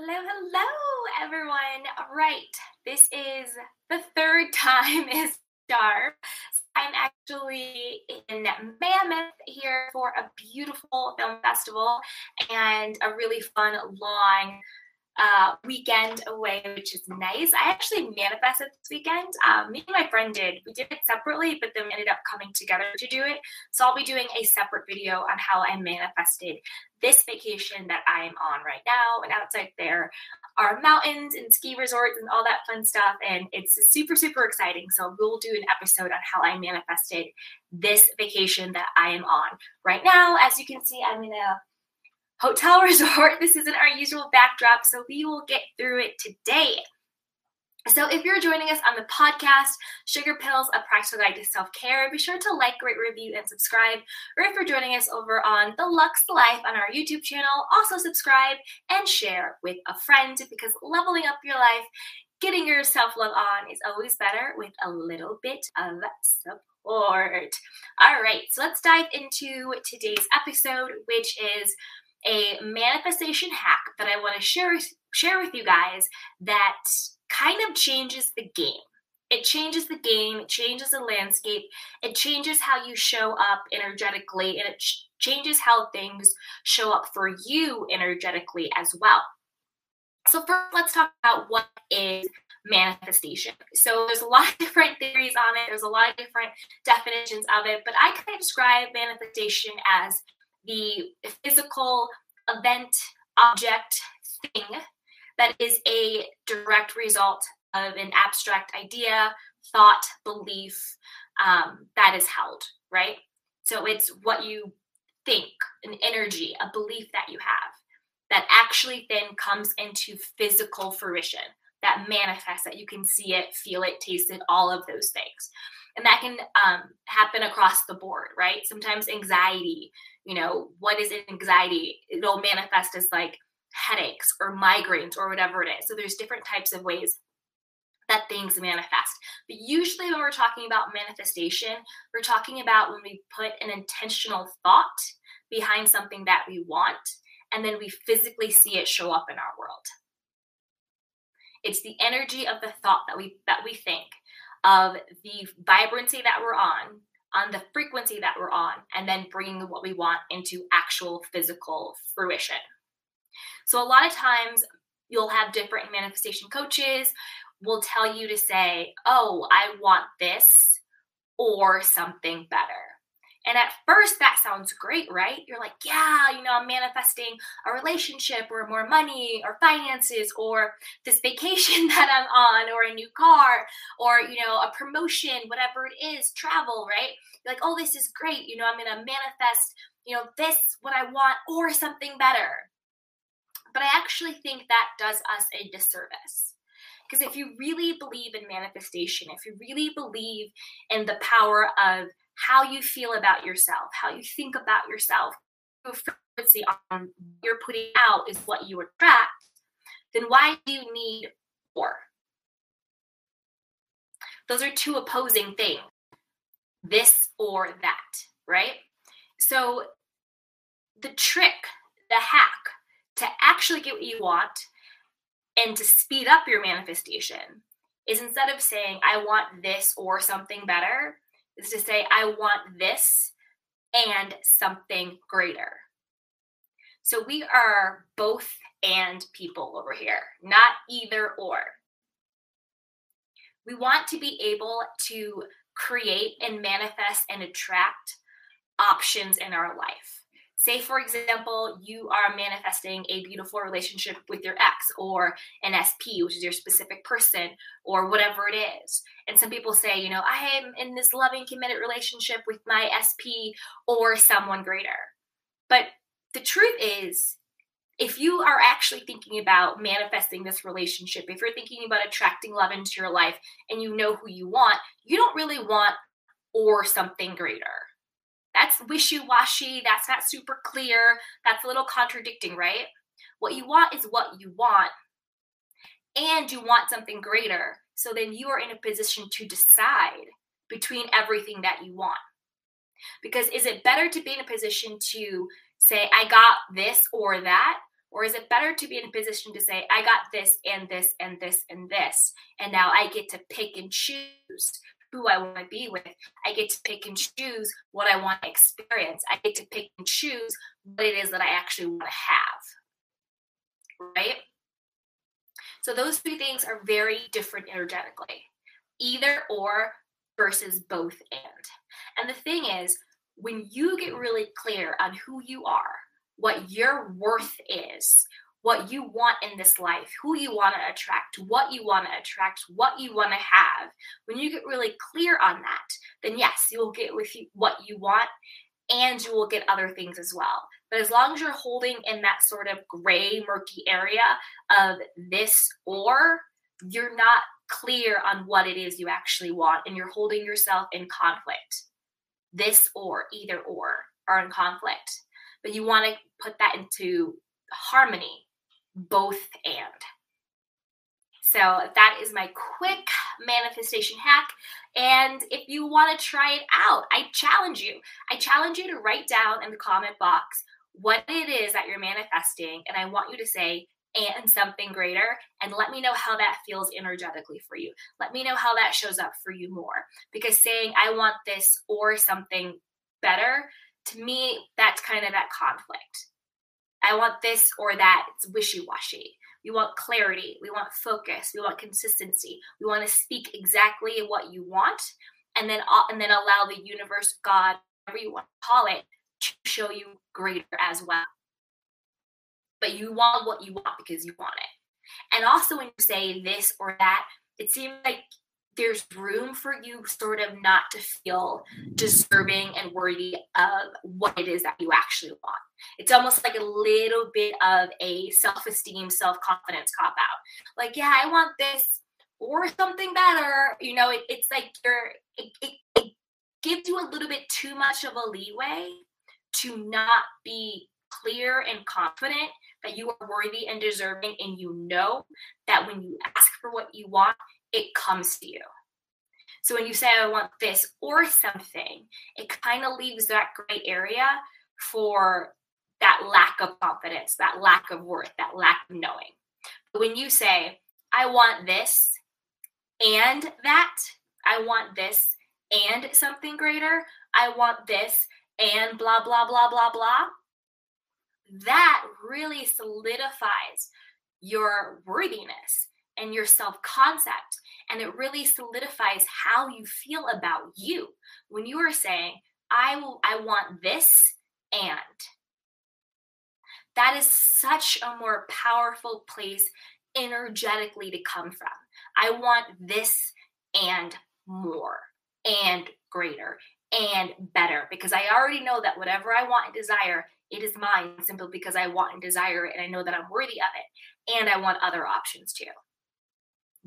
Hello, hello, everyone. Right, this is the third time is star. I'm actually in Mammoth here for a beautiful film festival and a really fun, long uh, weekend away, which is nice. I actually manifested this weekend. Um, me and my friend did. We did it separately, but then we ended up coming together to do it. So I'll be doing a separate video on how I manifested this vacation that I am on right now. And outside there are mountains and ski resorts and all that fun stuff. And it's super, super exciting. So we'll do an episode on how I manifested this vacation that I am on right now. As you can see, I'm in a hotel resort. This isn't our usual backdrop, so we will get through it today. So, if you're joining us on the podcast, Sugar Pills, a practical guide to self care, be sure to like, rate, review, and subscribe. Or if you're joining us over on The Lux Life on our YouTube channel, also subscribe and share with a friend because leveling up your life, getting your self love on is always better with a little bit of support. All right, so let's dive into today's episode, which is a manifestation hack that I want to share share with you guys that kind of changes the game. It changes the game, it changes the landscape, it changes how you show up energetically, and it ch- changes how things show up for you energetically as well. So, first, let's talk about what is manifestation. So, there's a lot of different theories on it, there's a lot of different definitions of it, but I kind of describe manifestation as the physical event, object, thing that is a direct result of an abstract idea, thought, belief um, that is held, right? So it's what you think, an energy, a belief that you have that actually then comes into physical fruition, that manifests, that you can see it, feel it, taste it, all of those things. And that can um, happen across the board, right? Sometimes anxiety, you know, what is anxiety? It'll manifest as like headaches or migraines or whatever it is. So there's different types of ways that things manifest. But usually when we're talking about manifestation, we're talking about when we put an intentional thought behind something that we want and then we physically see it show up in our world. It's the energy of the thought that we that we think of the vibrancy that we're on on the frequency that we're on and then bringing what we want into actual physical fruition. So, a lot of times you'll have different manifestation coaches will tell you to say, Oh, I want this or something better. And at first, that sounds great, right? You're like, yeah, you know, I'm manifesting a relationship or more money or finances or this vacation that I'm on or a new car or, you know, a promotion, whatever it is, travel, right? You're like, oh, this is great. You know, I'm going to manifest, you know, this, what I want or something better. But I actually think that does us a disservice. Because if you really believe in manifestation, if you really believe in the power of how you feel about yourself, how you think about yourself, frequency on you're putting out is what you attract, then why do you need more? Those are two opposing things this or that, right? So, the trick, the hack to actually get what you want and to speed up your manifestation is instead of saying, I want this or something better, is to say, I want this and something greater. So we are both and people over here, not either or. We want to be able to create and manifest and attract options in our life. Say, for example, you are manifesting a beautiful relationship with your ex or an SP, which is your specific person, or whatever it is. And some people say, you know, I am in this loving, committed relationship with my SP or someone greater. But the truth is, if you are actually thinking about manifesting this relationship, if you're thinking about attracting love into your life and you know who you want, you don't really want or something greater. That's wishy washy. That's not super clear. That's a little contradicting, right? What you want is what you want, and you want something greater. So then you are in a position to decide between everything that you want. Because is it better to be in a position to say, I got this or that? Or is it better to be in a position to say, I got this and this and this and this, and now I get to pick and choose who I want to be with. I get to pick and choose what I want to experience. I get to pick and choose what it is that I actually want to have. Right? So those two things are very different energetically. Either or versus both and. And the thing is, when you get really clear on who you are, what your worth is, what you want in this life, who you want to attract, what you want to attract, what you want to have, when you get really clear on that, then yes, you will get with you what you want and you will get other things as well. But as long as you're holding in that sort of gray, murky area of this or, you're not clear on what it is you actually want and you're holding yourself in conflict. This or, either or, are in conflict. But you want to put that into harmony, both and. So that is my quick manifestation hack. And if you want to try it out, I challenge you. I challenge you to write down in the comment box what it is that you're manifesting. And I want you to say, and something greater, and let me know how that feels energetically for you. Let me know how that shows up for you more. Because saying, I want this or something better, to me, that's kind of that conflict. I want this or that. It's wishy washy. We want clarity. We want focus. We want consistency. We want to speak exactly what you want, and then and then allow the universe, God, whatever you want to call it, to show you greater as well. But you want what you want because you want it. And also, when you say this or that, it seems like there's room for you sort of not to feel deserving and worthy of what it is that you actually want. It's almost like a little bit of a self esteem, self confidence cop out. Like, yeah, I want this or something better. You know, it, it's like you're, it, it, it gives you a little bit too much of a leeway to not be clear and confident that you are worthy and deserving, and you know that when you ask for what you want, it comes to you. So when you say, I want this or something, it kind of leaves that gray area for that lack of confidence, that lack of worth, that lack of knowing. But when you say, I want this and that, I want this and something greater, I want this and blah, blah, blah, blah, blah, that really solidifies your worthiness and your self concept. And it really solidifies how you feel about you when you are saying, I will, I want this and. That is such a more powerful place energetically to come from. I want this and more and greater and better because I already know that whatever I want and desire, it is mine simply because I want and desire it and I know that I'm worthy of it. And I want other options too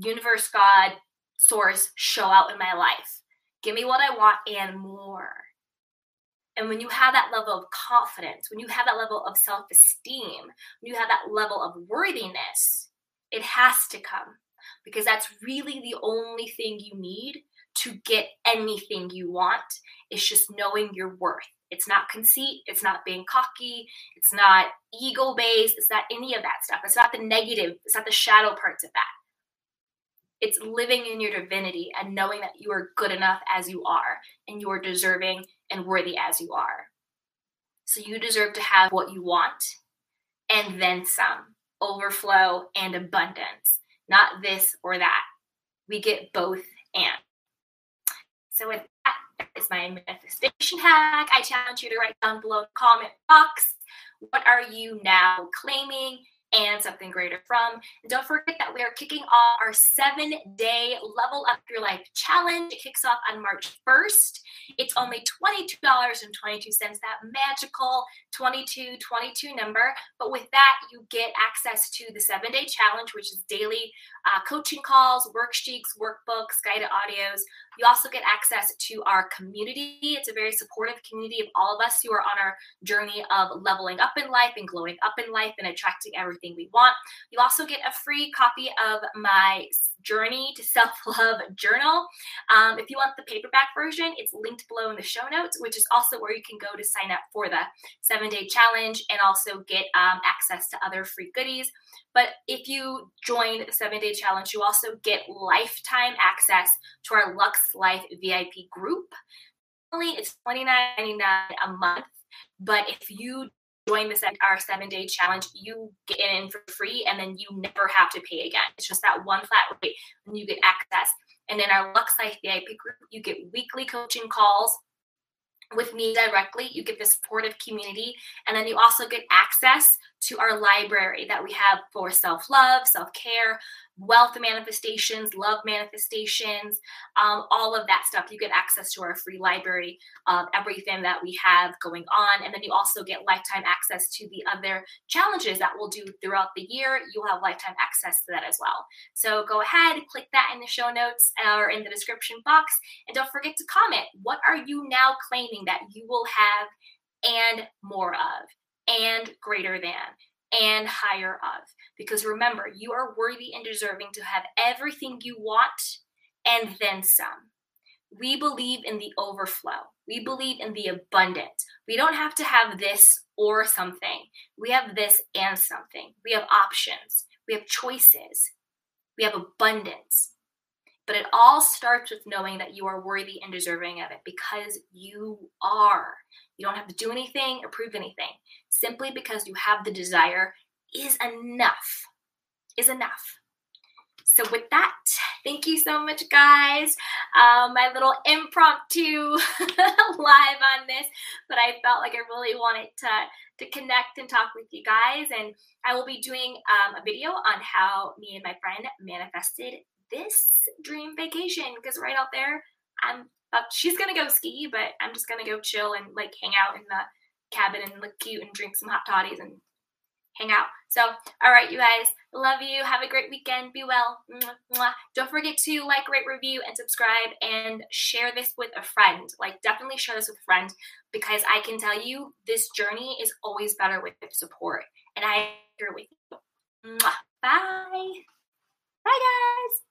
universe, God, source, show out in my life. Give me what I want and more. And when you have that level of confidence, when you have that level of self esteem, when you have that level of worthiness, it has to come because that's really the only thing you need to get anything you want. It's just knowing your worth. It's not conceit. It's not being cocky. It's not ego based. It's not any of that stuff. It's not the negative. It's not the shadow parts of that. It's living in your divinity and knowing that you are good enough as you are and you are deserving and worthy as you are. So you deserve to have what you want and then some overflow and abundance, not this or that. We get both and. So with that, that is my manifestation hack. I challenge you to write down below the comment box. What are you now claiming and something greater from. And don't forget that we are kicking off our seven day Level Up Your Life challenge. It kicks off on March 1st. It's only $22.22, that magical 2222 number. But with that, you get access to the seven day challenge, which is daily uh, coaching calls, worksheets, workbooks, guided audios. You also get access to our community. It's a very supportive community of all of us who are on our journey of leveling up in life and glowing up in life and attracting everything we want. You also get a free copy of my Journey to Self Love Journal. Um, if you want the paperback version, it's linked below in the show notes, which is also where you can go to sign up for the seven day challenge and also get um, access to other free goodies. But if you join the seven day challenge, you also get lifetime access to our Lux Life VIP group. It's $29.99 a month. But if you join the our seven day challenge, you get in for free and then you never have to pay again. It's just that one flat rate and you get access. And in our Lux VIP group, you get weekly coaching calls with me directly. You get the supportive community, and then you also get access to our library that we have for self love, self care, wealth manifestations, love manifestations, um, all of that stuff. You get access to our free library of everything that we have going on. And then you also get lifetime access to the other challenges that we'll do throughout the year. You'll have lifetime access to that as well. So go ahead, click that in the show notes or in the description box. And don't forget to comment what are you now claiming that you will have and more of and greater than and higher of. Because remember, you are worthy and deserving to have everything you want and then some. We believe in the overflow. We believe in the abundance. We don't have to have this or something. We have this and something. We have options. We have choices. We have abundance. But it all starts with knowing that you are worthy and deserving of it because you are. You don't have to do anything or prove anything. Simply because you have the desire is enough. Is enough. So, with that, thank you so much, guys. Um, my little impromptu live on this, but I felt like I really wanted to, to connect and talk with you guys. And I will be doing um, a video on how me and my friend manifested this dream vacation because right out there, I'm uh, she's gonna go ski, but I'm just gonna go chill and like hang out in the cabin and look cute and drink some hot toddies and hang out. So, all right, you guys, love you. Have a great weekend. Be well. Don't forget to like, rate, review, and subscribe, and share this with a friend. Like, definitely share this with a friend because I can tell you this journey is always better with support, and I here with you. Bye. Bye, guys.